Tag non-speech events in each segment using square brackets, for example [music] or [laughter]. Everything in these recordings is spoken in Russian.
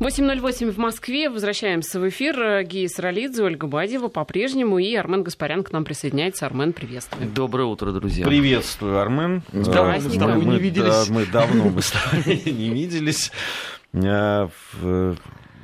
8.08 в Москве. Возвращаемся в эфир. Гея Саралидзе, Ольга Бадьева по-прежнему. И Армен Гаспарян к нам присоединяется. Армен, приветствую. Доброе утро, друзья. Приветствую, Армен. С праздником. Мы, не виделись. да, мы давно мы с тобой [laughs] не виделись. А, в-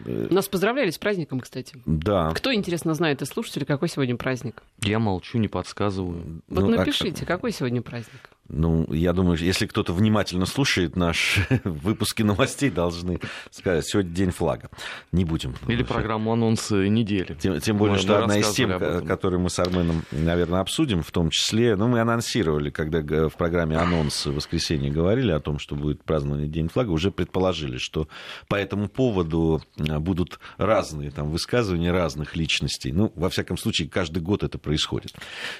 Нас поздравляли с праздником, кстати. Да. Кто, интересно, знает из слушателей, какой сегодня праздник? Я молчу, не подсказываю. Вот Ну, а- напишите, какой сегодня праздник? Ну, я думаю, если кто-то внимательно слушает наш [laughs] выпуски новостей, должны сказать, сегодня день флага. Не будем. Или программу анонсы недели. Тем, тем более, Мы- что мы одна из тем, которые мы с Арменом, наверное, обсудим, в том числе, ну, мы анонсировали, когда в программе «Анонс» в воскресенье говорили о том, что будет празднование День флага, уже предположили, что по этому поводу а, будут разные там высказывания разных личностей. Ну, во всяком случае, каждый год это происходит.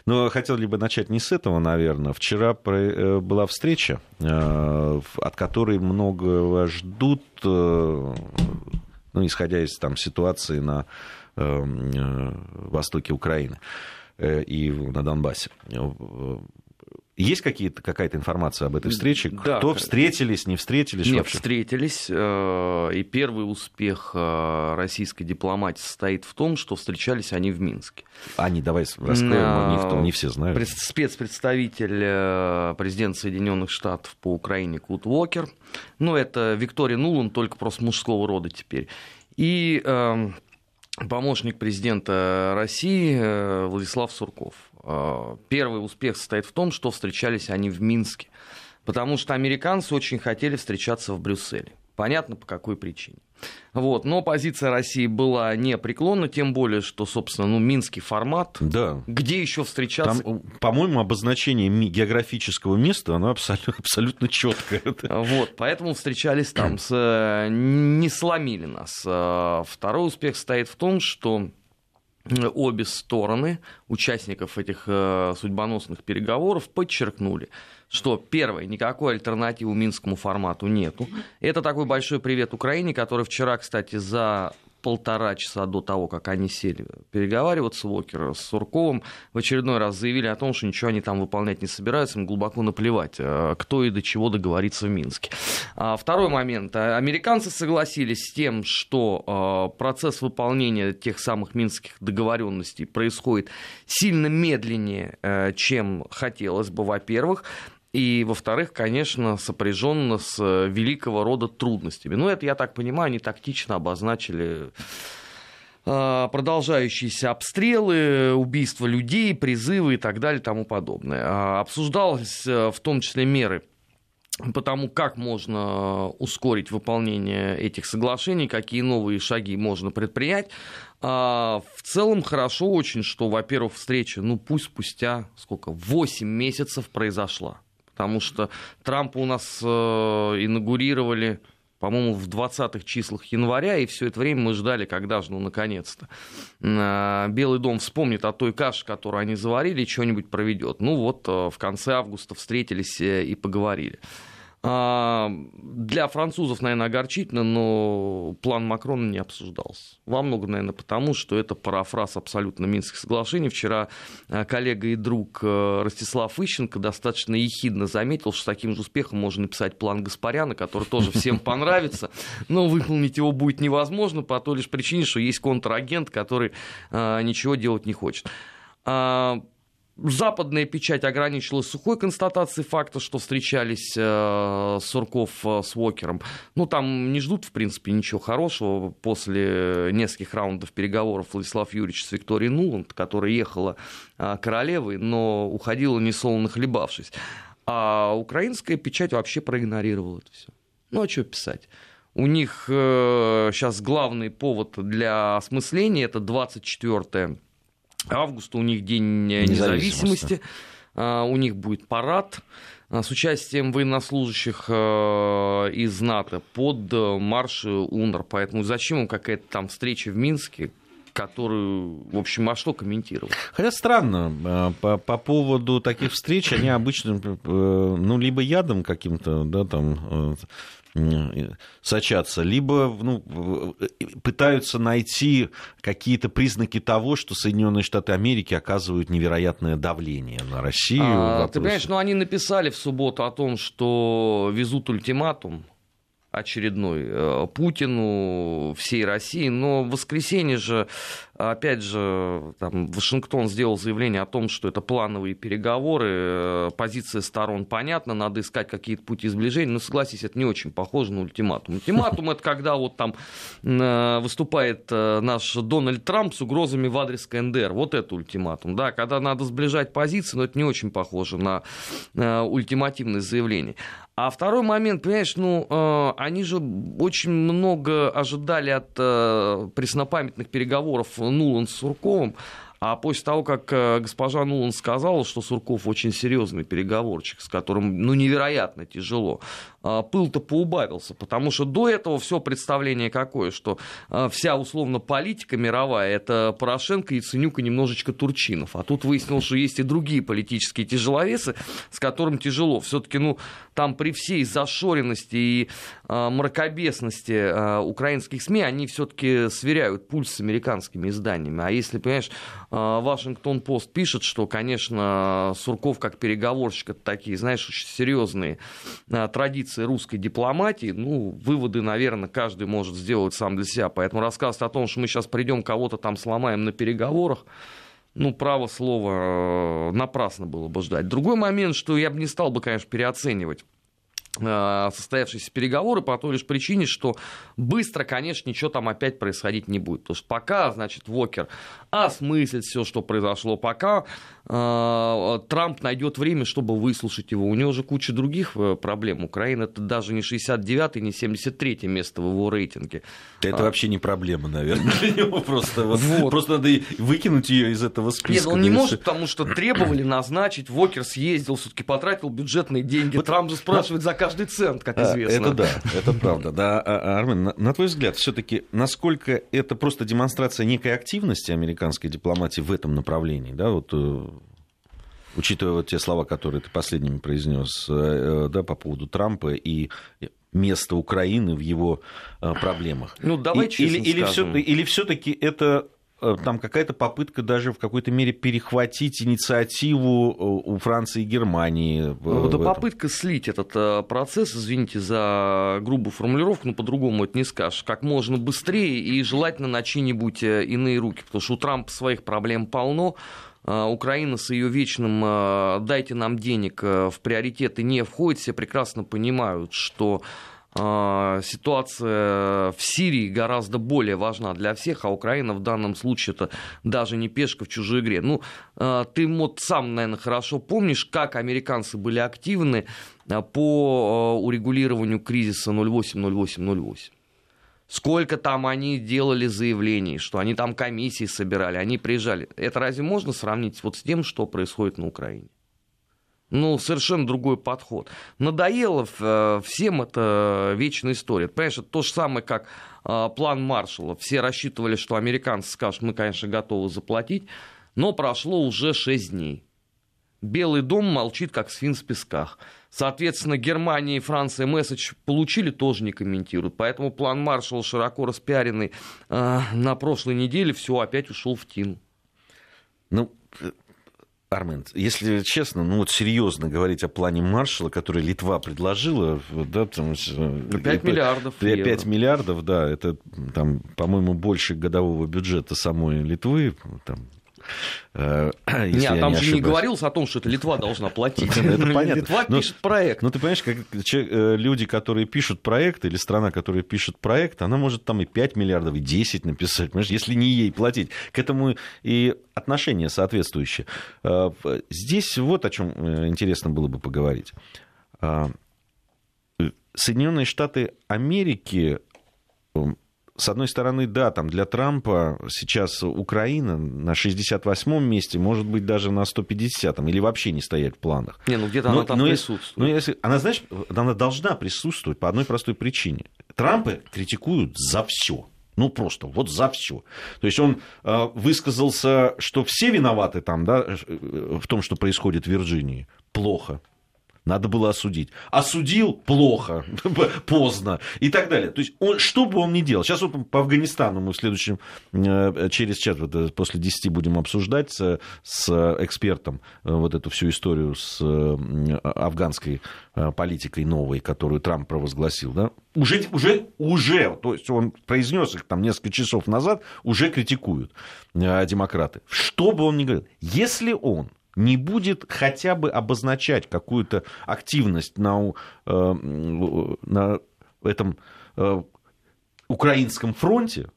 Но хотел бы начать не с этого, наверное. Вчера про- была встреча, э, от которой многого ждут, э, ну, исходя из там, ситуации на э, э, востоке Украины э, и на Донбассе. Есть какие-то, какая-то информация об этой встрече? Да, Кто встретились, не встретились Нет, вообще? встретились, э, и первый успех э, российской дипломатии состоит в том, что встречались они в Минске. Они, давай раскроем, не, не все знают. Пред- Спецпредставитель э, президента Соединенных Штатов по Украине Кут Уокер. Ну, это Виктория Нулан, только просто мужского рода теперь. И э, помощник президента России Владислав Сурков. Э, Первый успех состоит в том, что встречались они в Минске. Потому что американцы очень хотели встречаться в Брюсселе. Понятно, по какой причине. Вот. Но позиция России была непреклонна, тем более, что, собственно, ну, минский формат, Да. где еще встречаться? Там, по-моему, обозначение географического места, оно абсолютно, [laughs] абсолютно четкое. Вот, поэтому встречались там, с, э, не сломили нас. Э, Второй успех стоит в том, что э, обе стороны участников этих э, судьбоносных переговоров подчеркнули, что первое, никакой альтернативы минскому формату нету. Это такой большой привет Украине, которая вчера, кстати, за полтора часа до того, как они сели переговариваться, Уокер с Сурковым, в очередной раз заявили о том, что ничего они там выполнять не собираются, им глубоко наплевать, э, кто и до чего договорится в Минске. А Второй момент. А, Американцы согласились с тем, что э, процесс выполнения тех самых минских договоренностей происходит сильно медленнее, э, чем хотелось бы, во-первых. И, во-вторых, конечно, сопряженно с э, великого рода трудностями. Ну, это, я так понимаю, они тактично обозначили э, продолжающиеся обстрелы, убийства людей, призывы и так далее и тому подобное. А, Обсуждалось э, в том числе меры по тому, как можно ускорить выполнение этих соглашений, какие новые шаги можно предпринять. А, В целом хорошо очень, что, во-первых, встреча, ну пусть спустя сколько, 8 месяцев произошла. Потому что Трампа у нас э, инаугурировали, по-моему, в 20-х числах января, и все это время мы ждали, когда же, ну, наконец-то, э, Белый дом вспомнит о той каше, которую они заварили, и что-нибудь проведет. Ну вот, э, в конце августа встретились э, и поговорили. А, Для французов, наверное, огорчительно, но план Макрона не обсуждался. Во многом, наверное, потому, что это парафраз абсолютно Минских соглашений. Вчера э, коллега и друг э, Ростислав Ищенко достаточно ехидно заметил, что с таким же успехом можно написать план Гаспаряна, который тоже всем понравится, но выполнить его будет невозможно по той лишь причине, что есть контрагент, который э, ничего делать не хочет. Западная печать ограничилась сухой констатацией факта, что встречались э, Сурков э, с Уокером. Ну, там не ждут, в принципе, ничего хорошего. После нескольких раундов переговоров Владислав Юрьевич с Викторией Нуланд, которая ехала э, королевой, но уходила несолоно хлебавшись. А украинская печать вообще проигнорировала это все. Ну, а что писать? У них э, сейчас главный повод для осмысления это 24 августа, у них день э, Независимости. независимости, А, у них будет парад а, с участием военнослужащих э, из НАТО под э, марш УНР. Поэтому зачем им какая-то там встреча в Минске, которую, в общем, а что комментировать? Хотя странно, по, по поводу таких встреч, они обычно, ну, либо ядом каким-то, да, там, сочатся, либо ну, э, пытаются найти какие-то признаки того, что Соединенные Штаты Америки оказывают невероятное давление на Россию. А, ты понимаешь, ну они написали в субботу о том, что везут ультиматум. очередной э, Путину, всей России. Но в воскресенье же, опять же, там, Вашингтон сделал заявление о том, что это плановые переговоры, э, позиция сторон понятна, надо искать какие-то пути сближения. Но согласись, это не очень похоже на ультиматум. Ультиматум это когда вот там э, выступает наш Дональд Трамп с угрозами в адрес КНДР. Вот это ультиматум. Да, когда надо сближать позиции, но это не очень похоже на ультимативное заявление. А второй момент, понимаешь, ну, э, они же очень много ожидали от э, преснопамятных переговоров Нулан с Сурковым, а после того, как э, госпожа Нулан сказала, что Сурков очень серьезный переговорчик, с которым ну, невероятно тяжело, пыл-то поубавился, потому что до этого все представление какое, что а, вся условно политика мировая это Порошенко, Яценюк и немножечко Турчинов. А тут выяснилось, что есть и другие политические тяжеловесы, с которым тяжело. Все-таки, ну, там при всей зашоренности и э, мракобесности украинских СМИ, они все-таки сверяют пульс с американскими изданиями. А если, понимаешь, Вашингтон-Пост пишет, что, конечно, Сурков как переговорщик, это такие, знаешь, очень серьезные традиции русской дипломатии, ну, выводы, наверное, каждый может сделать сам для себя. Поэтому рассказ о том, что мы сейчас придем кого-то там сломаем на переговорах, ну, право слова, напрасно было бы ждать. Другой момент, что я бы не стал бы, конечно, переоценивать Э, состоявшиеся переговоры по той лишь причине, что быстро, конечно, ничего там опять происходить не будет. Потому что пока, значит, Вокер осмыслит все, что произошло, пока э, Трамп найдет время, чтобы выслушать его. У него же куча других э, проблем. Украина это даже не 69 не 73 место в его рейтинге. Это а... вообще не проблема, наверное, для него. Просто, вот. просто надо выкинуть ее из этого списка. Нет, он не может, потому что требовали назначить. Вокер съездил, все-таки потратил бюджетные деньги. Вот, Трамп же спрашивает за каждый цент, как а, известно. Это да, это правда. Да, а, Армен, на, на твой взгляд, все-таки насколько это просто демонстрация некой активности американской дипломатии в этом направлении, да, вот э, учитывая вот те слова, которые ты последними произнес, э, да, по поводу Трампа и место Украины в его э, проблемах. Ну, давай и, честно или, или, все, или все-таки это Э, там какая-то попытка даже в какой-то мере перехватить инициативу э, у Франции и Германии. Ну, это попытка слить этот э, процесс, извините за грубую формулировку, но по-другому это не скажешь, как можно быстрее и желательно на чьи-нибудь иные руки, потому что у Трампа своих проблем полно, Украина с ее вечным «дайте нам денег» в приоритеты не входит, все прекрасно понимают, что а, ситуация в Сирии гораздо более важна для всех, а Украина в данном случае это даже не пешка в чужой игре. Ну, а, ты вот сам, наверное, хорошо помнишь, как американцы были активны а, по урегулированию кризиса 08-08-08. Сколько там они делали заявлений, что они там комиссии собирали, они приезжали. Это разве можно сравнить вот с тем, что происходит на Украине? ну, совершенно другой подход. Надоело э, всем это вечная история. Понимаешь, это то же самое, как э, план Маршалла. Все рассчитывали, что американцы скажут, мы, конечно, готовы заплатить, но прошло уже 6 дней. Белый дом молчит, как свин в песках. Соответственно, Германия и Франция месседж получили, тоже не комментируют. Поэтому план Маршалла, широко распиаренный э, на прошлой неделе, все опять ушел в тину. Ну, Армен, если честно, ну вот серьезно говорить о плане Маршала, который Литва предложила, да, что... 5 миллиардов 5 евро. миллиардов, да, это, там, по-моему, больше годового бюджета самой Литвы, там, Э, [clears throat] Нет, а там не же не говорилось о том, что это Литва должна платить. [laughs] Это понятно. Литва пишет проект. Ну, ты понимаешь, как э, люди, которые пишут проект, или страна, которая пишет проект, она может там и 5 миллиардов, и 10 написать, понимаешь, если не ей платить. К этому и отношение соответствующее. Э, здесь вот о чем интересно было бы поговорить. Соединенные Штаты Америки с одной стороны, да, там для Трампа сейчас Украина на 68-м месте, может быть, даже на 150-м, или вообще не стоять в планах. Не, ну где-то она там но присутствует. Но если, она, знаешь, она должна присутствовать по одной простой причине. Трампа критикуют за все. Ну, просто вот за все. То есть он э, высказался, что все виноваты там, да, э, в том, что происходит в Вирджинии. Плохо. Надо было осудить. Осудил плохо, [laughs] поздно и так далее. То есть, он, что бы он ни делал, сейчас вот по Афганистану мы в следующем, э, через час, вот, э, после 10 будем обсуждать с, с экспертом э, вот эту всю историю с афганской политикой новой, которую Трамп провозгласил. Да? Уже, уже, уже, то есть он произнес их там несколько часов назад, уже критикуют демократы. Что бы он ни говорил, если он не будет хотя бы обозначать какую-то активность на, э, на этом э, украинском фронте,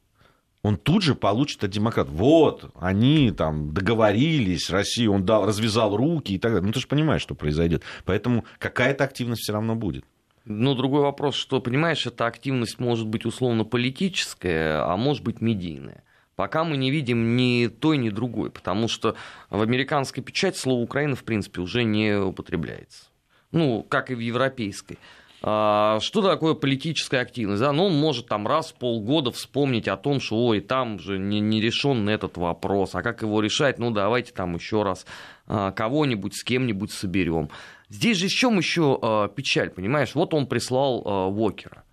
он тут же получит от демократов. Вот, они там договорились, Россия, он дал, развязал руки и так далее. Ну, ты же понимаешь, что произойдет. Поэтому какая-то активность все равно будет. Ну, другой вопрос, что, понимаешь, эта активность может быть условно политическая, а может быть медийная пока мы не видим ни той, ни другой, потому что в американской печати слово Украина, в принципе, уже не употребляется. Ну, как и в европейской. А, что такое политическая активность? Да? Ну, он может там раз в полгода вспомнить о том, что ой, там же не, не решен этот вопрос, а как его решать? Ну, давайте там еще раз а, кого-нибудь с кем-нибудь соберем. Здесь же в чем еще а, печаль, понимаешь? Вот он прислал Вокера.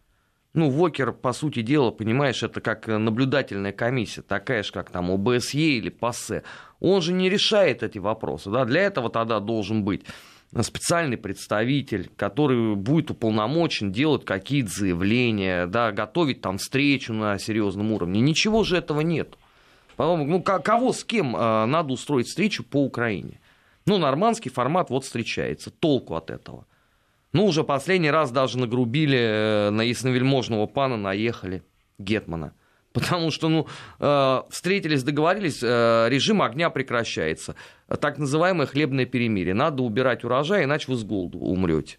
Ну, Вокер, по сути дела, понимаешь, это как наблюдательная комиссия, такая же, как там ОБСЕ или ПАСЕ. Он же не решает эти вопросы. Да? Для этого тогда должен быть специальный представитель, который будет уполномочен делать какие-то заявления, да, готовить там встречу на серьезном уровне. Ничего же этого нет. Ну, кого с кем э, надо устроить встречу по Украине? Ну, нормандский формат вот встречается. Толку от этого. Ну, уже последний раз даже нагрубили э, на ясновельможного пана, наехали Гетмана. Потому что, ну, э, встретились, договорились, э, режим огня прекращается. Так называемое хлебное перемирие. Надо убирать урожай, иначе вы с голоду умрете.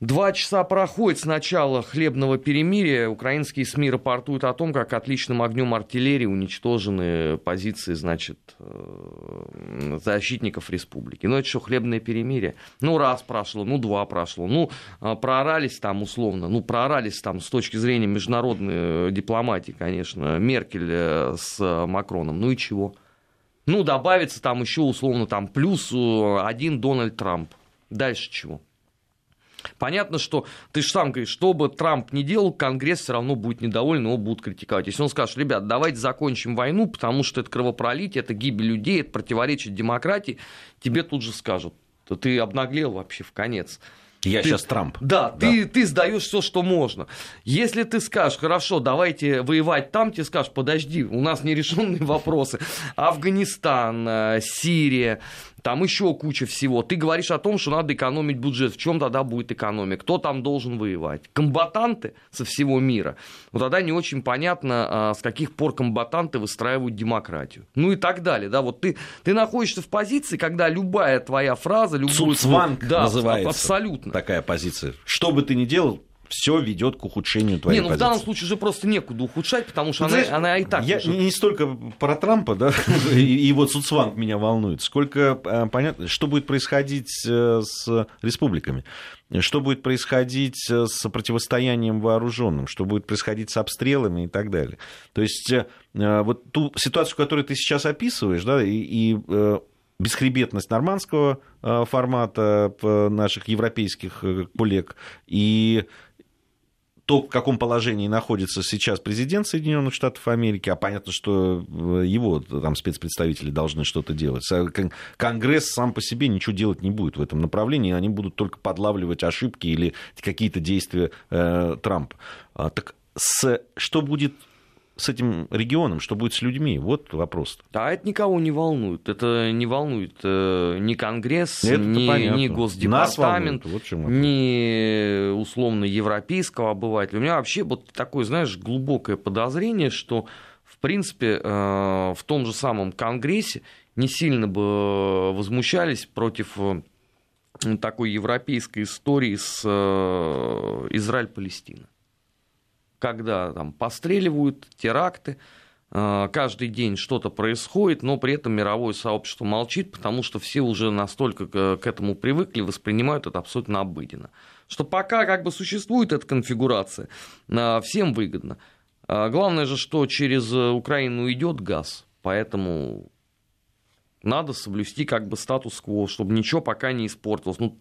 Два часа проходит с начала хлебного перемирия. Украинские СМИ рапортуют о том, как отличным огнем артиллерии уничтожены позиции, значит, э, защитников республики. Ну, это что, хлебное перемирие? Ну, раз прошло, ну, два прошло. Ну, э, проорались там условно, ну, проорались там с точки зрения международной э, дипломатии, конечно, Меркель с Макроном. Ну и чего? Ну, добавится там еще условно там плюс один Дональд Трамп. Дальше чего? Понятно, что ты же сам говоришь, что бы Трамп не делал, Конгресс все равно будет недоволен, его будут критиковать. Если он скажет, ребят, давайте закончим войну, потому что это кровопролитие, это гибель людей, это противоречит демократии, тебе тут же скажут, то ты обнаглел вообще в конец. Я ты, сейчас Трамп. Да, да. ты, ты сдаешь все, что можно. Если ты скажешь, хорошо, давайте воевать там, тебе скажешь, подожди, у нас нерешенные вопросы. Афганистан, э, Сирия, там еще куча всего. Ты говоришь о том, что надо экономить бюджет. В чем тогда будет экономия? Кто там должен воевать? Комбатанты со всего мира. Вот тогда не очень понятно, а, с каких пор комбатанты выстраивают демократию. Ну и так далее. Да, вот ты, ты находишься в позиции, когда любая твоя фраза, любой... Цуцванг да, называется. Абсолютно. Такая позиция. Что бы ты ни делал, все ведет к ухудшению твоей Не, ну позиции. в данном случае уже просто некуда ухудшать, потому что Знаешь, она, она и так Я уже... не столько про Трампа, да, [laughs] и, и вот Суцванг меня волнует, сколько э, понятно, что будет происходить э, с республиками, что будет происходить э, с противостоянием вооруженным, что будет происходить с обстрелами и так далее. То есть вот ту ситуацию, которую ты сейчас описываешь, да, и, и бесхребетность нормандского формата наших европейских коллег и то, в каком положении находится сейчас президент Соединенных Штатов Америки, а понятно, что э, его там спецпредставители должны что-то делать. Конгресс сам по себе ничего делать не будет в этом направлении, они будут только подлавливать ошибки или какие-то действия э, Трампа. А, так с, что будет с этим регионом, что будет с людьми? Вот вопрос. Да, это никого не волнует. Это не волнует э, ни Конгресс, это ни, ни Госдепартамент, волнует, вот ни условно европейского обывателя. У меня вообще вот такое, знаешь, глубокое подозрение, что в принципе э, в том же самом Конгрессе не сильно бы возмущались против э, такой европейской истории с Израиль-Палестиной когда там постреливают, теракты, э, каждый день что-то происходит, но при этом мировое сообщество молчит, потому что все уже настолько к этому привыкли, воспринимают это абсолютно обыденно. Что пока как бы существует эта конфигурация, э, всем выгодно. А главное же, что через Украину идет газ, поэтому Надо соблюсти как бы статус-кво, чтобы ничего пока не испортилось. Ну,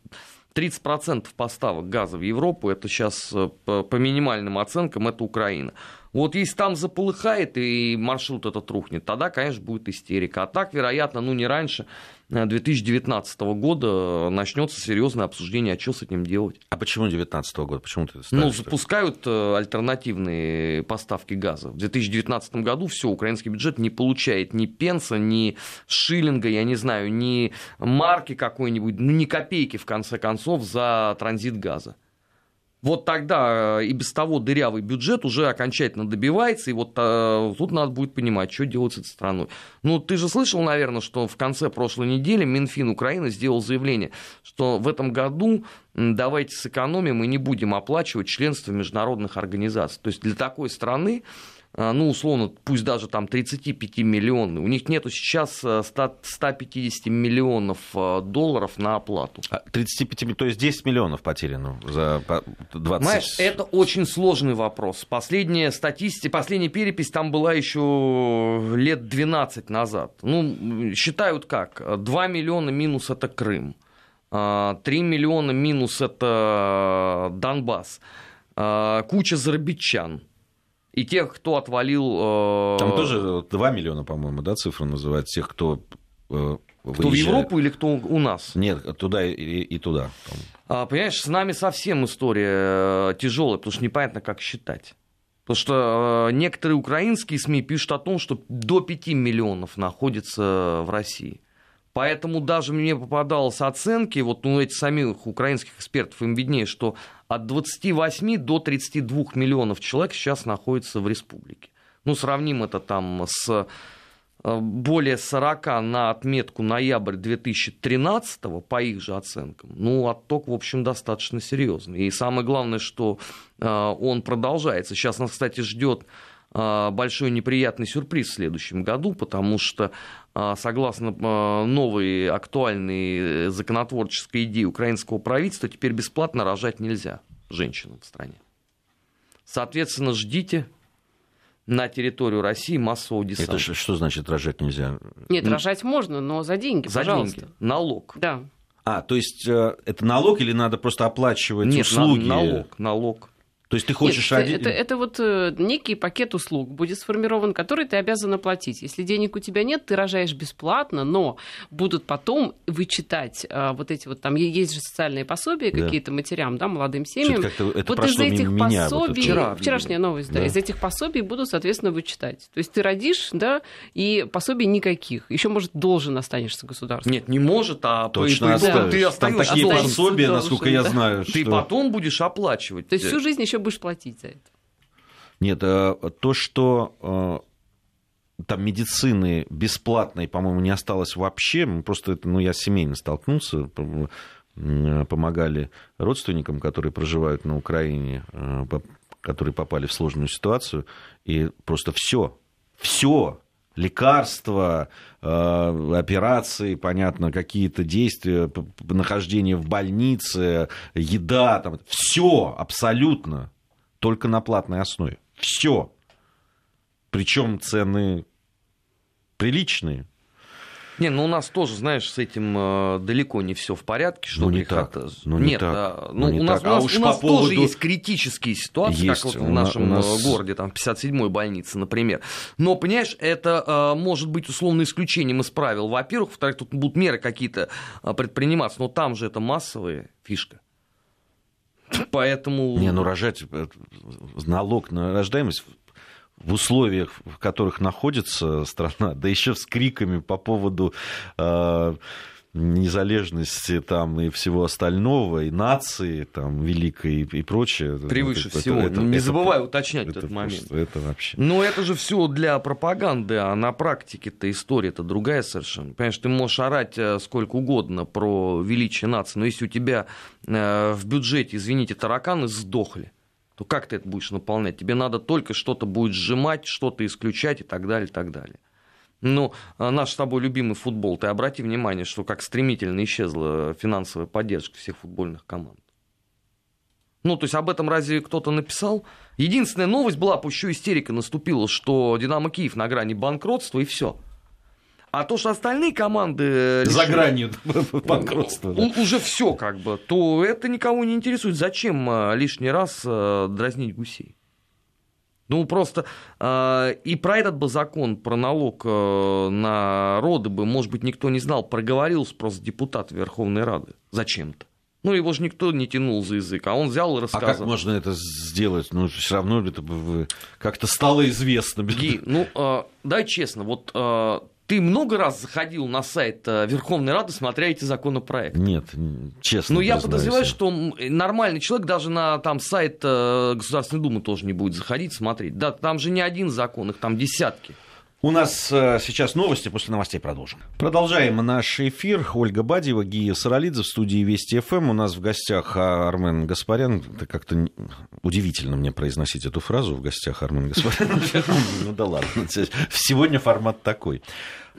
30% поставок газа в Европу, это сейчас э, по минимальным оценкам, это Украина. Вот если там заполыхает и маршрут этот рухнет, тогда, конечно, будет истерика. А так, вероятно, ну не раньше 2019 э, года начнется серьезное обсуждение, а что с этим делать. А почему 2019 года? Почему ты ставишь, Ну, запускают э, альтернативные поставки газа. В 2019 году все, украинский бюджет не получает ни пенса, ни шиллинга, я не знаю, ни марки какой-нибудь, ну, ни копейки, в конце концов, за транзит газа вот тогда э, и без того дырявый бюджет уже окончательно добивается, и вот а, тут надо будет понимать, что делать с этой страной. Ну, ты же слышал, наверное, что в конце прошлой недели Минфин Украины сделал заявление, что в этом году давайте сэкономим и не будем оплачивать членство международных организаций. То есть для такой страны ну, условно, пусть даже там 35 миллионов, у них нету сейчас 100, э, 150 миллионов э, долларов на оплату. 35, а, то есть 10 миллионов потеряно за 20... Знаешь, это очень сложный вопрос. Последняя статистика, последняя перепись там была еще лет 12 назад. Ну, считают как? 2 миллиона минус это Крым. 3 а, миллиона минус это Донбасс. Куча зарабичан и тех, кто отвалил... Э... Там тоже 2 миллиона, по-моему, да, цифра называют, тех, кто э, кто в Европу или кто у нас? Нет, туда и, и туда. А, понимаешь, с нами совсем история э, тяжелая, потому что непонятно, как считать. Потому что некоторые украинские СМИ пишут о том, что до 5 миллионов находится в России. Поэтому даже мне попадалось оценки, вот ну, эти самих украинских экспертов, им виднее, что от 28 до 32 миллионов человек сейчас находится в республике. Ну, сравним это там с э, более 40 на отметку ноябрь 2013 по их же оценкам, ну, отток, в общем, достаточно серьезный. И самое главное, что э, он продолжается. Сейчас нас, кстати, ждет большой неприятный сюрприз в следующем году, потому что а, согласно а, новой актуальной законотворческой идее украинского правительства, теперь бесплатно рожать нельзя женщинам в стране. Соответственно, ждите на территорию России массового десанта. Это что значит рожать нельзя? Нет, рожать можно, но за деньги, за пожалуйста. деньги. Налог. Да. А, то есть э, это налог или надо просто оплачивать Нет, услуги? Нет, налог, налог. То есть ты хочешь Нет, один... это, это вот э, некий пакет услуг будет сформирован, который ты обязан оплатить. Если денег у тебя нет, ты рожаешь бесплатно, но будут потом вычитать а, вот эти вот там есть же социальные пособия да. какие-то матерям, да, молодым семьям. Это вот из этих меня, пособий, вот вчера, вчерашняя новость, да. да, из этих пособий будут, соответственно, вычитать. То есть ты родишь, да, и пособий никаких. Еще может должен останешься государству. Нет, не может, а Точно по, да. ты остаешься. Там такие пособия, насколько я знаю. Ты что... потом будешь оплачивать. То есть всю жизнь еще еще будешь платить за это. Нет, э, то, что э, там медицины бесплатной, по-моему, не осталось вообще. Просто ну, я семейно столкнулся, помогали родственникам, которые проживают на Украине, э, которые попали в сложную ситуацию, и просто все, все, лекарства, операции, понятно, какие-то действия, нахождение в больнице, еда, там, все абсолютно только на платной основе. Все. Причем цены приличные. Не, ну у нас тоже, знаешь, с этим э, далеко не все в порядке, что ну, не так. Ну, не Нет, так. А, ну, ну, у нас, так. у нас, а у нас поводу... тоже есть критические ситуации, есть. как вот в нашем нас... Э, городе, там, в 57-й больнице, например. Но, понимаешь, это э, может быть условно исключением из правил. Во-первых, во-вторых, тут будут меры какие-то э, предприниматься, но там же это массовая фишка. Поэтому... Не, ну рожать, э, налог на рождаемость в условиях, в которых находится страна, да еще с криками по поводу э, незалежности там и всего остального, и нации там великой и, и прочее. Превыше это, всего. Это, не это, забывай это, уточнять это этот момент. Это вообще. Но это же все для пропаганды, а на практике-то история-то другая совершенно. Понимаешь, ты можешь орать э, сколько угодно про величие нации, но если у тебя э, в бюджете, извините, тараканы сдохли, то как ты это будешь наполнять? Тебе надо только что-то будет сжимать, что-то исключать и так далее, и так далее. Ну, а наш с тобой любимый футбол, ты обрати внимание, что как стремительно исчезла финансовая поддержка всех футбольных команд. Ну, то есть об этом разве кто-то написал? Единственная новость была, пусть еще истерика наступила, что Динамо Киев на грани банкротства и все. А то, что остальные команды... За гранью [laughs] банкротства. Уже все как бы. То это никого не интересует. Зачем лишний раз дразнить гусей? Ну, просто э, и про этот бы закон, про налог э, на роды бы, может быть, никто не знал, проговорился просто депутат Верховной Рады зачем-то. Ну, его же никто не тянул за язык, а он взял и рассказал. А как можно это сделать? Ну, все равно это бы как-то стало известно. Ги, ну, э, дай честно, вот э, ты много раз заходил на сайт э, Верховной Рады, смотря эти законопроекты? Нет, честно. Ну, я подозреваю, что нормальный человек даже на там, сайт э, Государственной Думы тоже не будет заходить, смотреть. Да, там же не один закон, их там десятки. У нас э, сейчас новости, после новостей продолжим. Продолжаем наш эфир. Ольга Бадьева, Гия Саралидзе в студии Вести ФМ. У нас в гостях Армен Гаспарян. Это как-то удивительно мне произносить эту фразу в гостях Армен Гаспарян. [laughs] Ну да ладно. Сегодня формат такой.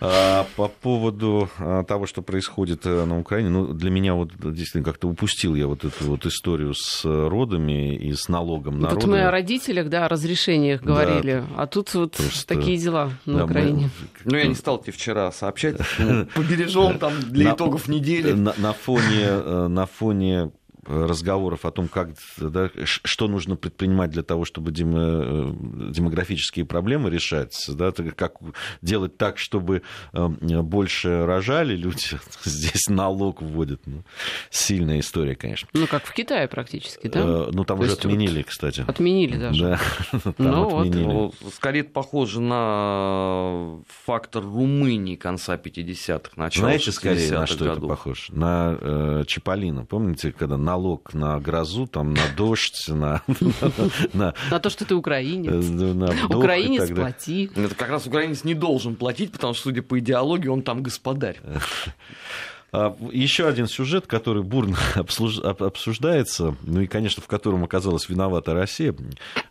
А, по поводу а, того, что происходит э, на Украине, ну, для меня вот действительно как-то упустил я вот эту вот историю с родами и с налогом на Тут роды. мы о родителях, да, о разрешениях говорили, да, а тут вот просто, такие дела на да, Украине. Мы... Ну, я не стал тебе вчера сообщать, [laughs] побережем там для итогов недели. На фоне, э, на фоне разговоров о том, как, да, что нужно предпринимать для того, чтобы демо, э, демографические проблемы решать, да, как делать так, чтобы э, больше рожали люди, [laughs] здесь налог вводят. Ну, сильная история, конечно. Ну, как в Китае практически, да? Э, ну, там То уже отменили, вот кстати. Отменили даже. Да, [laughs] ну, отменили. Вот. Скорее похоже на фактор Румынии конца 50-х, начала Знаете, скорее, на что годов. это похоже? На э, Чаполина. Помните, когда на налог на грозу, там, на дождь, на... На то, что ты украинец. Украинец, плати. Это как раз украинец не должен платить, потому что, судя по идеологии, он там господарь. А, Еще один сюжет, который бурно обсуждается, ну и, конечно, в котором оказалась виновата Россия.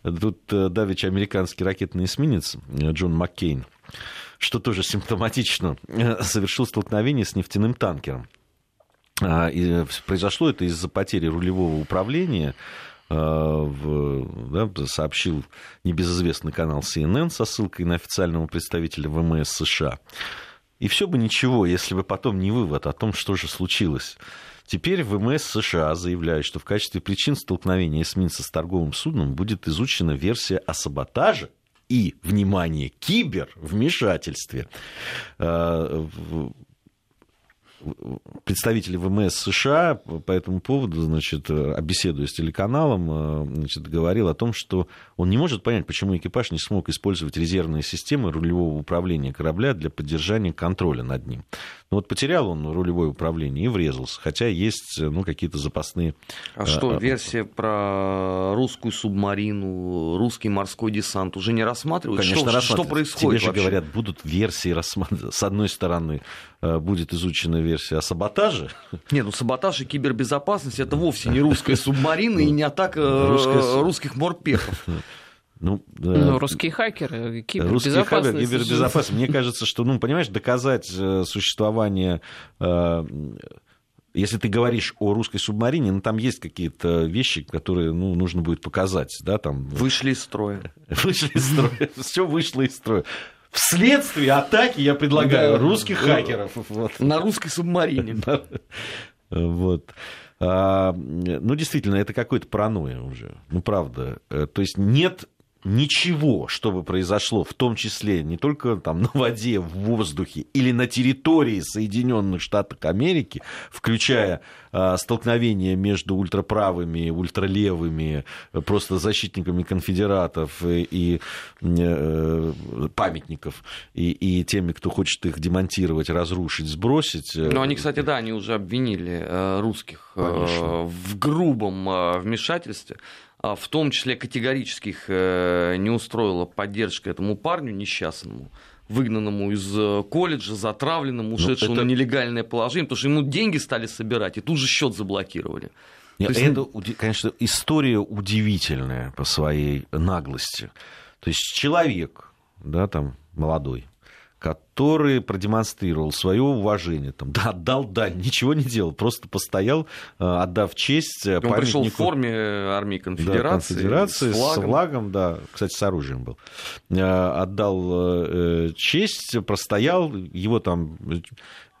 Тут э, давеча американский ракетный эсминец э, Джон Маккейн, что тоже симптоматично, э, совершил столкновение с нефтяным танкером. А, и произошло это из-за потери рулевого управления а, в, да, сообщил небезызвестный канал CNN со ссылкой на официального представителя ВМС США. И все бы ничего, если бы потом не вывод о том, что же случилось. Теперь ВМС США заявляет, что в качестве причин столкновения эсминца с торговым судном будет изучена версия о саботаже и, внимание, кибервмешательстве а, представители ВМС США по этому поводу, значит, беседуя с телеканалом, э, значит, говорил о том, что он не может понять, почему экипаж не смог использовать резервные системы рулевого управления корабля для поддержания контроля над ним. Но вот потерял он рулевое управление и врезался, хотя есть ну, какие-то запасные... А что, э, версия про русскую субмарину, русский морской десант уже не рассматривают? Конечно, что, рассматривают. Что происходит Тебе же говорят, будут версии рассматривать. С одной стороны, э, будет изучена версия о саботаже. Нет, ну саботаж и кибербезопасность это вовсе не русская [laughs] субмарина и не атака э, русских морпехов. [laughs] Ну, да. ну, русские хакеры, кибербезопасность. Русские хакеры, кибербезопасность. Мне кажется, что, ну, понимаешь, доказать э, существование э, если ты говоришь о русской субмарине, ну, там есть какие-то вещи, которые ну, нужно будет показать. Да, там... Вышли из строя. [laughs] Вышли из строя. [laughs] Все вышло из строя. Вследствие атаки я предлагаю русских хакеров. На русской субмарине. [laughs] Вот. А, ну, действительно, это какое-то паранойя уже. Ну, правда. Э, то есть нет ничего, что бы произошло, в том числе не только там на воде, в воздухе или на территории Соединенных Штатов Америки, включая э, столкновение между ультраправыми, ультралевыми, просто защитниками конфедератов и, и э, памятников, и, и теми, кто хочет их демонтировать, разрушить, сбросить. Ну, они, кстати, да, они уже обвинили э, русских э, в грубом э, вмешательстве. А в том числе категорически их э, не устроила поддержка этому парню несчастному, выгнанному из э, колледжа, затравленному, ну, ушедшему это... на нелегальное положение, потому что ему деньги стали собирать, и тут же счет заблокировали. Нет, есть... Это, конечно, история удивительная по своей наглости. То есть человек, да, там, молодой, который продемонстрировал свое уважение, там, [laughs] да, отдал дань, ничего не делал, просто постоял, э, отдав честь Он пришел в форме армии конфедерации, да, конфедерации с, флагом. с флагом, да, кстати, с оружием был, э, отдал честь, простоял, его там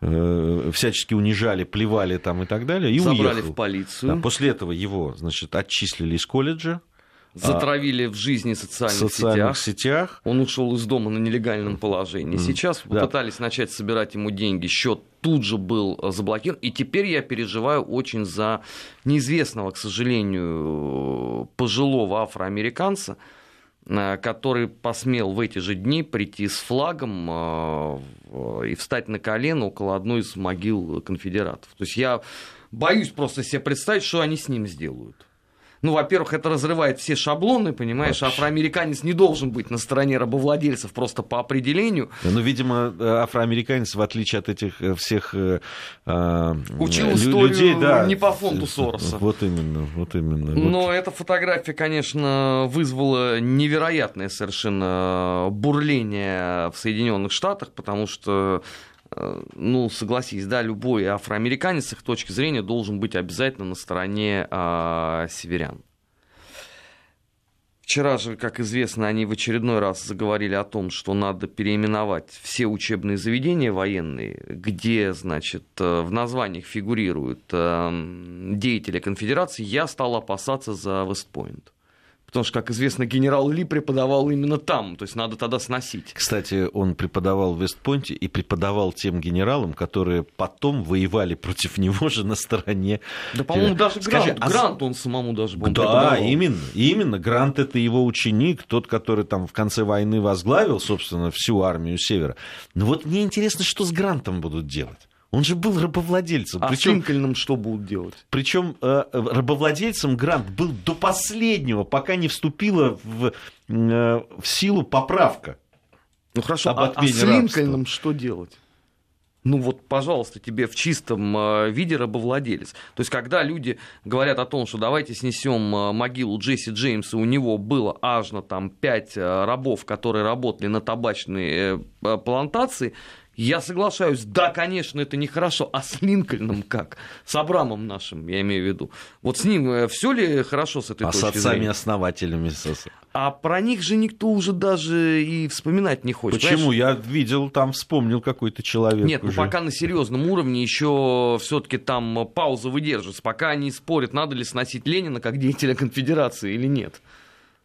всячески унижали, плевали там и так далее, и Забрали уехал. в полицию. Да, после этого его, значит, отчислили из колледжа, Затравили в жизни социальных, социальных сетях. сетях. Он ушел из дома на нелегальном положении. Сейчас Да. попытались начать собирать ему деньги. Счет тут же был э, заблокирован. И теперь я переживаю очень за неизвестного, к сожалению, пожилого афроамериканца, э, который посмел в эти же дни прийти с флагом э, и встать на колено около одной из могил конфедератов. То есть я боюсь просто себе представить, что они с ним сделают. Ну, во-первых, это разрывает все шаблоны, понимаешь, Вообще. афроамериканец не должен быть на стороне рабовладельцев просто по определению. Ну, видимо, э, афроамериканец, в отличие от этих э, всех э, э, Учил лю- историю людей, да, не по фонду Сороса. Вот именно, вот именно. Вот. Но эта фотография, конечно, вызвала невероятное совершенно бурление в Соединенных Штатах, потому что, ну, согласись, да, любой афроамериканец с их точки зрения должен быть обязательно на стороне а, северян. Вчера же, как известно, они в очередной раз заговорили о том, что надо переименовать все учебные заведения военные, где, значит, э, в названиях фигурируют э, деятели конфедерации. Я стал опасаться за Вестпойнт. Потому что, как известно, генерал Ли преподавал именно там, то есть надо тогда сносить. Кстати, он преподавал в Вестпойнте и преподавал тем генералам, которые потом воевали против него же на стороне. Да, по-моему, даже Скажи, Грант, а Грант он самому даже он Да, преподавал. именно, именно. Грант это его ученик, тот, который там в конце войны возглавил, собственно, всю армию Севера. Но вот мне интересно, что с Грантом будут делать. Он же был рабовладельцем. А с Причем Линкольном что будут делать? Причем э, рабовладельцем Грант был до последнего, пока не вступила в, э, в силу поправка. Ну хорошо, а, а с рабства. Линкольном что делать? Ну вот, пожалуйста, тебе в чистом э, виде рабовладелец. То есть, когда люди говорят о том, что давайте снесем э, могилу Джесси Джеймса, у него было аж на там пять э, рабов, которые работали на табачной э, э, плантации, я соглашаюсь, да, конечно, это нехорошо. А с Линкольном как? С Абрамом нашим, я имею в виду. Вот с ним все ли хорошо с этой А с точки зрения? отцами-основателями. со- А про них же никто уже даже и вспоминать не хочет. Почему? Понимаешь? Я видел, там вспомнил какой-то человек. Нет, ну уже. пока на серьезном уровне еще все-таки там пауза выдерживается. Пока они спорят, надо ли сносить Ленина как деятеля [laughs] конфедерации или нет.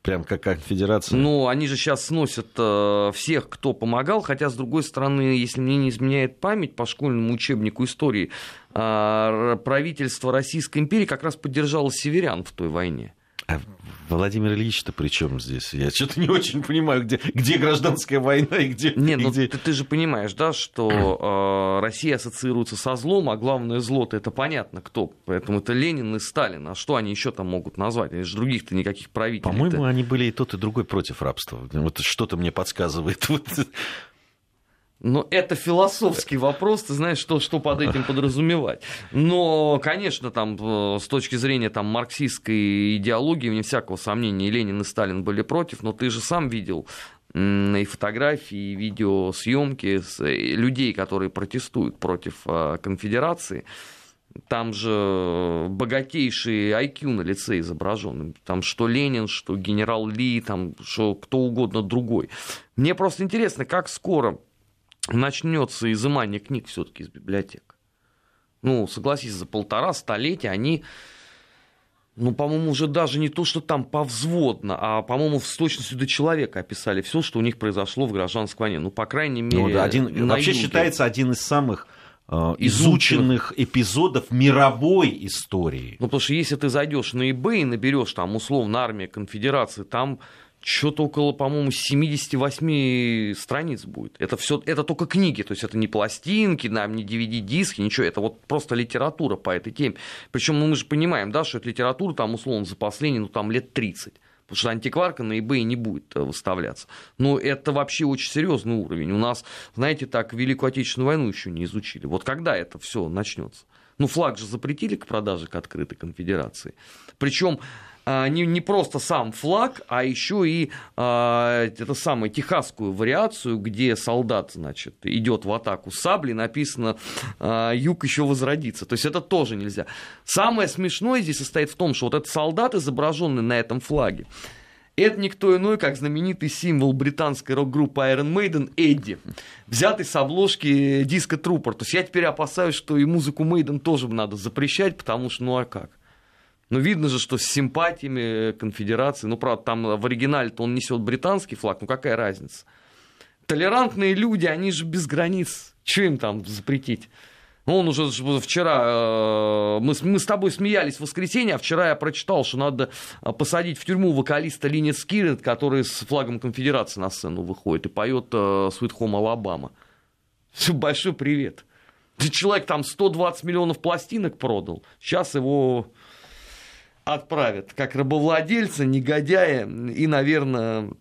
Прям как конфедерация. Ну, они же сейчас сносят э, всех, кто помогал, хотя, с другой стороны, если мне не изменяет память по школьному учебнику истории, э, правительство Российской империи как раз поддержало северян в той войне. А Владимир Ильич-то при чем здесь? Я что-то не очень понимаю, где, где гражданская война и где... Не, и ну где- ты, ты же понимаешь, да, что э, Россия ассоциируется со злом, а главное зло-то это понятно кто. Поэтому это Ленин и Сталин. А что они еще там могут назвать? Они же других-то никаких правителей. По-моему, они были и тот, и другой против рабства. Вот что-то мне подсказывает. Вот. Но это философский вопрос, ты знаешь, что, что под этим подразумевать. Но, конечно, там, э, с точки зрения там, марксистской идеологии, вне всякого сомнения, и Ленин, и Сталин были против, но ты же сам видел и фотографии, и видеосъемки э, людей, которые протестуют против э, конфедерации. Там же богатейший IQ на лице изображен. Там что Ленин, что генерал Ли, там что кто угодно другой. Мне просто интересно, как скоро начнется изымание книг все-таки из библиотек. Ну, согласись, за полтора столетия они, ну, по-моему, уже даже не то, что там повзводно, а, по-моему, с точностью до человека описали все, что у них произошло в гражданской войне. Ну, по крайней мере, Ну да, один, на вообще юге. считается один из самых Изученных. изученных эпизодов мировой истории. Ну, потому что если ты зайдешь на eBay и наберешь там условно армия конфедерации, там что-то около, по-моему, 78 страниц будет. Это все, это только книги, то есть это не пластинки, нам не DVD-диски, ничего, это вот просто литература по этой теме. Причем, ну, мы же понимаем, да, что это литература там, условно, за последние, ну, там, лет 30. Потому что антикварка на eBay не будет э, выставляться. Но это вообще очень серьезный уровень. У нас, знаете, так Великую Отечественную войну еще не изучили. Вот когда это все начнется? Ну, флаг же запретили к продаже к открытой конфедерации. Причем не, не просто сам флаг, а еще и а, это самое техасскую вариацию, где солдат, значит, идет в атаку с саблей, написано а, «Юг еще возродится». То есть это тоже нельзя. Самое смешное здесь состоит в том, что вот этот солдат, изображенный на этом флаге, это никто иной, как знаменитый символ британской рок-группы Iron Maiden Эдди, взятый с обложки диска Трупер. То есть я теперь опасаюсь, что и музыку Maiden тоже надо запрещать, потому что ну а как? Ну, видно же, что с симпатиями конфедерации, ну, правда, там в оригинале-то он несет британский флаг, ну, какая разница? Толерантные люди, они же без границ. Что им там запретить? Ну, он уже вчера, э, мы, мы с тобой смеялись в воскресенье, а вчера я прочитал, что надо э, посадить в тюрьму вокалиста Лини Скирет, который с флагом конфедерации на сцену выходит и поет э, Sweet Home Alabama. Большой привет. Человек там 120 миллионов пластинок продал, сейчас его отправят как рабовладельца, негодяя и, наверное,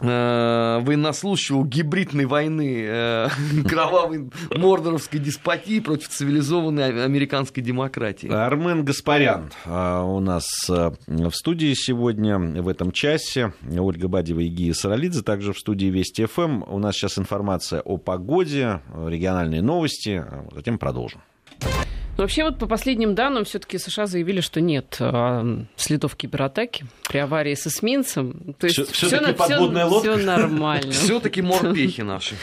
э, военнослужащего гибридной войны, э, [laughs] кровавой мордоровской деспотии против цивилизованной американской демократии. Армен Гаспарян э, у нас в студии сегодня в этом часе. Ольга Бадева и Гия Саралидзе также в студии Вести ФМ. У нас сейчас информация о погоде, региональные новости. Затем продолжим. Но вообще вот по последним данным все-таки США заявили, что нет э, следов кибератаки при аварии с эсминцем. То есть все-таки подводная всё, лодка? Все нормально. [laughs] Все-таки морпехи [laughs] наши.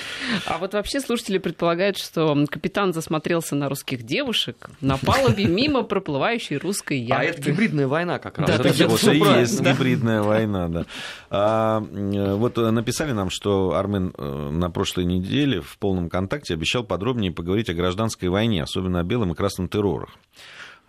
А вот вообще слушатели предполагают, что капитан засмотрелся на русских девушек на палубе [laughs] мимо проплывающей русской яхты. А это гибридная война как раз. Да, это и есть гибридная война, да. А, вот написали нам, что Армен э, на прошлой неделе в полном контакте обещал подробнее поговорить о гражданской войне, особенно о белом и красном террорах.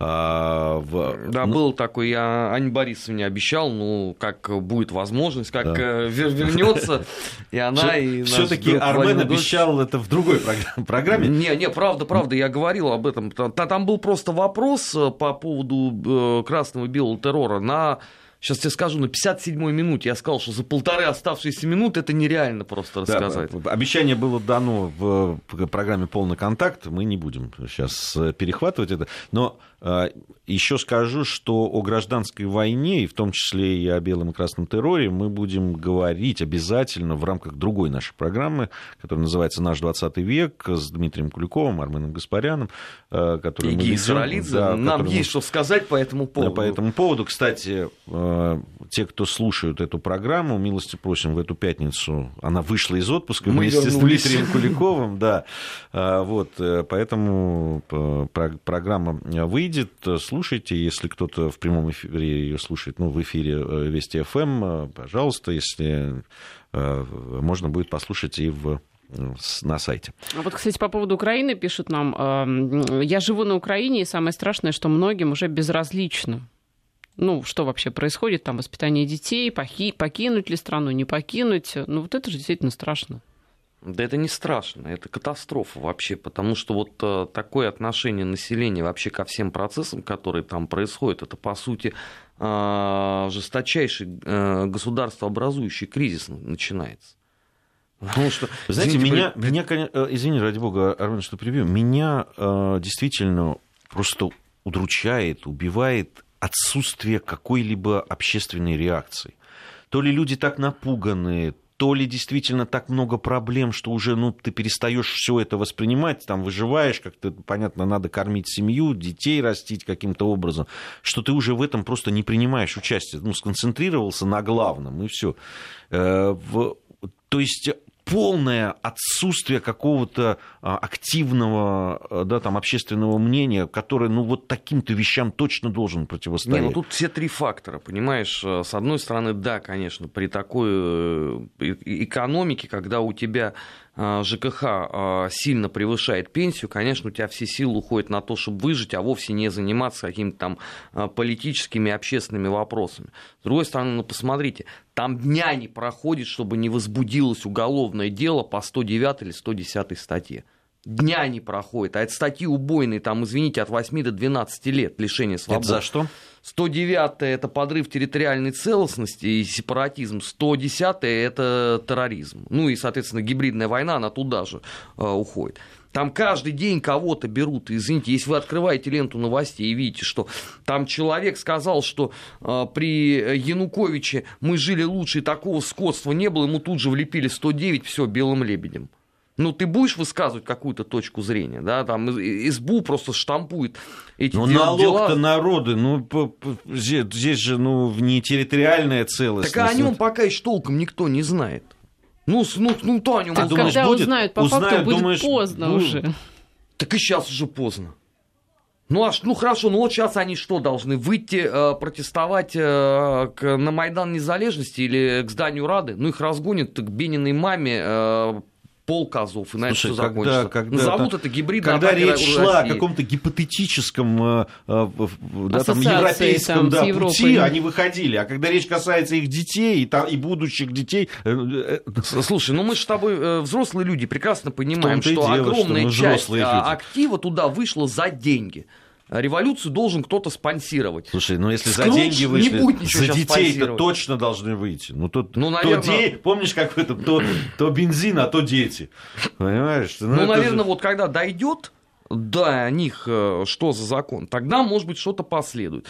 А, в... Да, ну... был такой, я Ане Борисовне обещал, ну, как будет возможность, как да. Э, вернется, и она, и Все-таки Армен обещал это в другой [laughs] программе. Не, не, правда, правда, я говорил об этом. Там был просто вопрос э, по поводу красного и белого террора на Сейчас тебе скажу, на 57-й минуте я сказал, что за полторы оставшиеся минуты это нереально просто рассказать. Да, обещание было дано в программе «Полный контакт». Мы не будем сейчас перехватывать это. Но Еще скажу, что о гражданской войне, и в том числе и о белом и красном терроре, мы будем говорить обязательно в рамках другой нашей программы, которая называется «Наш 20 век» с Дмитрием Куликовым, Арменом Гаспаряном. А, который и мы ведем, да, Нам есть мы... что сказать по этому поводу. Да, по этому поводу. Кстати, а, те, кто слушают эту программу, милости просим, в эту пятницу она вышла из отпуска мы вместе вернулись. с Дмитрием Куликовым. Да. [laughs] Вот, э, поэтому э, программа выйдет выйдет, слушайте. Если кто-то в прямом эфире ее слушает, ну, в эфире э, Вести ФМ, э, пожалуйста, если э, можно будет послушать и в на сайте. А вот, кстати, по поводу Украины пишут нам, я живу на Украине, и самое страшное, что многим уже безразлично. Ну, что вообще происходит, там, воспитание детей, покинуть ли страну, не покинуть. Ну, вот это же действительно страшно. Да это не страшно, это катастрофа вообще, потому что вот э, такое отношение населения вообще ко всем процессам, которые там происходят, это по сути э, жесточайший э, государствообразующий кризис начинается. Потому что, знаете, извините, меня, при... меня, извини, ради бога, Армен, что прибью, меня действительно просто удручает, убивает отсутствие какой-либо общественной реакции. То ли люди так напуганы, то ли действительно так много проблем, что уже ну, ты перестаешь все это воспринимать, там выживаешь, как-то, понятно, надо кормить семью, детей растить каким-то образом, что ты уже в этом просто не принимаешь участие, ну, сконцентрировался на главном, и все. Э, то есть полное отсутствие какого-то а, активного а, да, там, общественного мнения, которое ну, вот таким-то вещам точно должен противостоять. Не, ну тут все три фактора, понимаешь. С одной стороны, да, конечно, при такой э, экономике, когда у тебя ЖКХ а, сильно превышает пенсию, конечно, у тебя все силы уходят на то, чтобы выжить, а вовсе не заниматься какими-то там а, политическими общественными вопросами. С другой стороны, ну посмотрите, там дня не проходит, чтобы не возбудилось уголовное дело по 109 или 110 статье дня не проходит. А это статьи убойные, там, извините, от 8 до 12 лет лишения свободы. Это за что? 109 это подрыв территориальной целостности и сепаратизм. 110 это терроризм. Ну и, соответственно, гибридная война, она туда же э, уходит. Там каждый день кого-то берут. Извините, если вы открываете ленту новостей и видите, что там человек сказал, что э, при Януковиче мы жили лучше, и такого скотства не было, ему тут же влепили 109, все, белым лебедем. Ну, ты будешь высказывать какую-то точку зрения, да, там СБУ просто штампует эти ну, дела. налог-то народы, ну, здесь, же, ну, не территориальная целостность. Так а о нем пока еще толком никто не знает. Ну, ну, ну то о нем так, думаешь, когда будет? узнают, по узнают, факту будет думаешь, поздно ну, уже. Так и сейчас уже поздно. Ну, аж, ну хорошо, ну вот сейчас они что должны? Выйти э, протестовать э, к, на Майдан Незалежности или к зданию Рады? Ну, их разгонят к Бениной маме э, пол козов, и на Слушай, это когда, закончится. Когда, Назовут это гибридной Когда речь шла о каком-то гипотетическом э, э, да, там, европейском там, да, пути, они выходили. А когда речь касается их детей и, там, и будущих детей... Э, Слушай, ну мы же с тобой взрослые люди прекрасно понимаем, что дело, огромная что часть а, актива туда вышла за деньги революцию должен кто-то спонсировать. Слушай, ну если Скрудж за деньги вышли, не за детей-то точно должны выйти. Ну, тут, ну наверное... то де... Помнишь, как в этом, то, то бензин, а то дети. Понимаешь? Ну, ну наверное, же... вот когда дойдет до них, э, что за закон, тогда, может быть, что-то последует.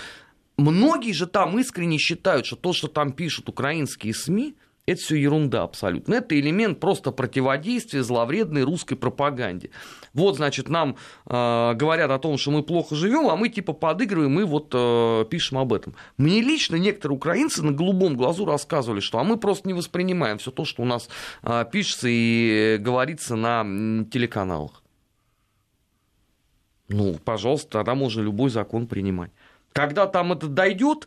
Многие же там искренне считают, что то, что там пишут украинские СМИ, это все ерунда абсолютно. Это элемент просто противодействия зловредной русской пропаганде. Вот, значит, нам э, говорят о том, что мы плохо живем, а мы типа подыгрываем и вот э, пишем об этом. Мне лично некоторые украинцы на голубом глазу рассказывали, что а мы просто не воспринимаем все то, что у нас э, пишется и говорится на телеканалах. Ну, пожалуйста, тогда можно любой закон принимать. Когда там это дойдет,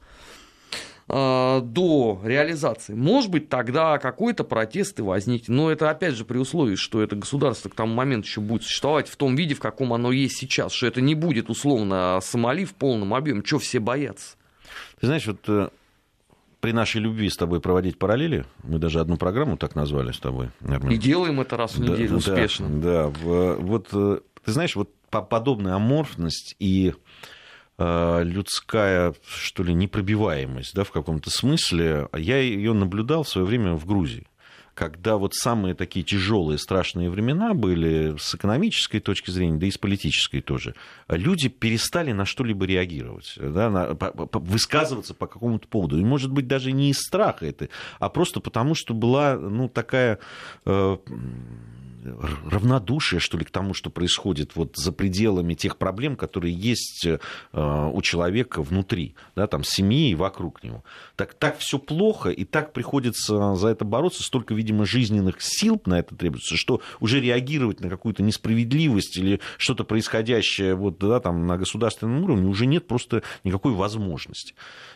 до реализации, может быть, тогда какой-то протест и возникнет. Но это, опять же, при условии, что это государство к тому моменту еще будет существовать в том виде, в каком оно есть сейчас, что это не будет, условно, Сомали в полном объеме. Чего все боятся? Ты знаешь, вот э, при нашей любви с тобой проводить параллели, мы даже одну программу так назвали с тобой. Армен. И делаем это раз в неделю да, успешно. Да, да, вот э, ты знаешь, вот подобная аморфность и Э, людская, что ли, непробиваемость, да, в каком-то смысле. Я ее наблюдал в свое время в Грузии когда вот самые такие тяжелые, страшные времена были с экономической точки зрения, да и с политической тоже, люди перестали на что-либо реагировать, да, на, по, по, высказываться по какому-то поводу. И, может быть, даже не из страха это, а просто потому, что была, ну, такая... Э, равнодушие, что ли, к тому, что происходит вот за пределами тех проблем, которые есть э, у человека внутри, да, там, семьи и вокруг него. Так, так все плохо, и так приходится за это бороться, столько, видимо, жизненных сил на это требуется, что уже реагировать на какую-то несправедливость или что-то происходящее вот, да, там, на государственном уровне уже нет просто никакой возможности.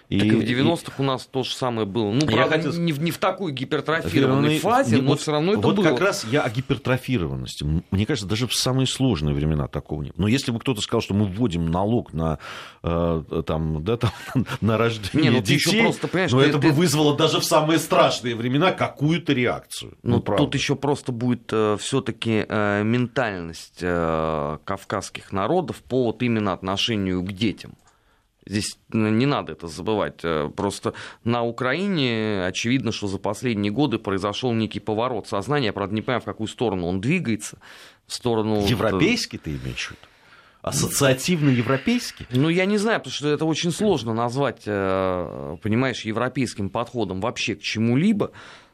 И, так и в 90-х и... у нас то же самое было. Ну, правда, хотел... не, в, не в такой гипертрофированной фазе, но вот, все равно это вот было. Вот как раз я о гипертрофированности. Мне кажется, даже в самые сложные времена такого нет. Но если бы кто-то сказал, что мы вводим налог на, э, там, да, там, [laughs] на рождение не, ну, детей, просто, но ты, это ты... бы вызвало даже в самые страшные времена какую-то реакцию. Ну, ну тут еще просто будет э, все-таки э, ментальность э, кавказских народов по вот именно отношению к детям. Здесь ну, не надо это забывать. Э, просто на Украине очевидно, что за последние годы произошел некий поворот сознания. Я, правда, не понимаю, в какую сторону он двигается. В сторону... Европейский ты имеешь в виду? Ассоциативно-европейский? Ну, я не знаю, потому что это очень сложно назвать, э, понимаешь, европейским подходом вообще к чему-либо.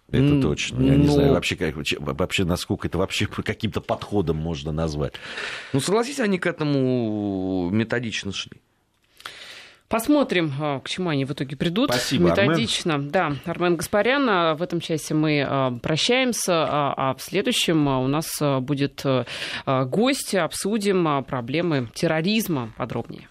Это точно. Я Но... не знаю вообще, как, вообще, насколько это вообще [laughs] каким-то подходом можно назвать. Ну, согласись, они к этому методично шли. Посмотрим, а, к чему они в итоге придут. Спасибо, Методично. Армен. Да, Армен Гаспарян. А, в этом часе мы а, прощаемся, а в следующем у нас будет гость. Обсудим проблемы терроризма подробнее.